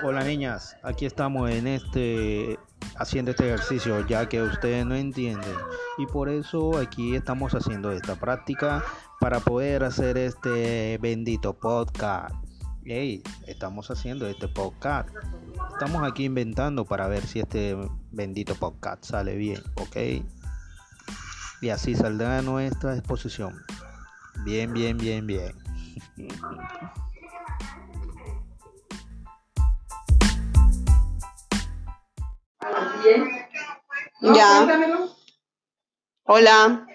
Hola niñas, aquí estamos en este haciendo este ejercicio ya que ustedes no entienden y por eso aquí estamos haciendo esta práctica para poder hacer este bendito podcast. Hey, estamos haciendo este podcast. Estamos aquí inventando para ver si este bendito podcast sale bien, ¿ok? Y así saldrá nuestra exposición. Bien, bien, bien, bien. Ya. Hola.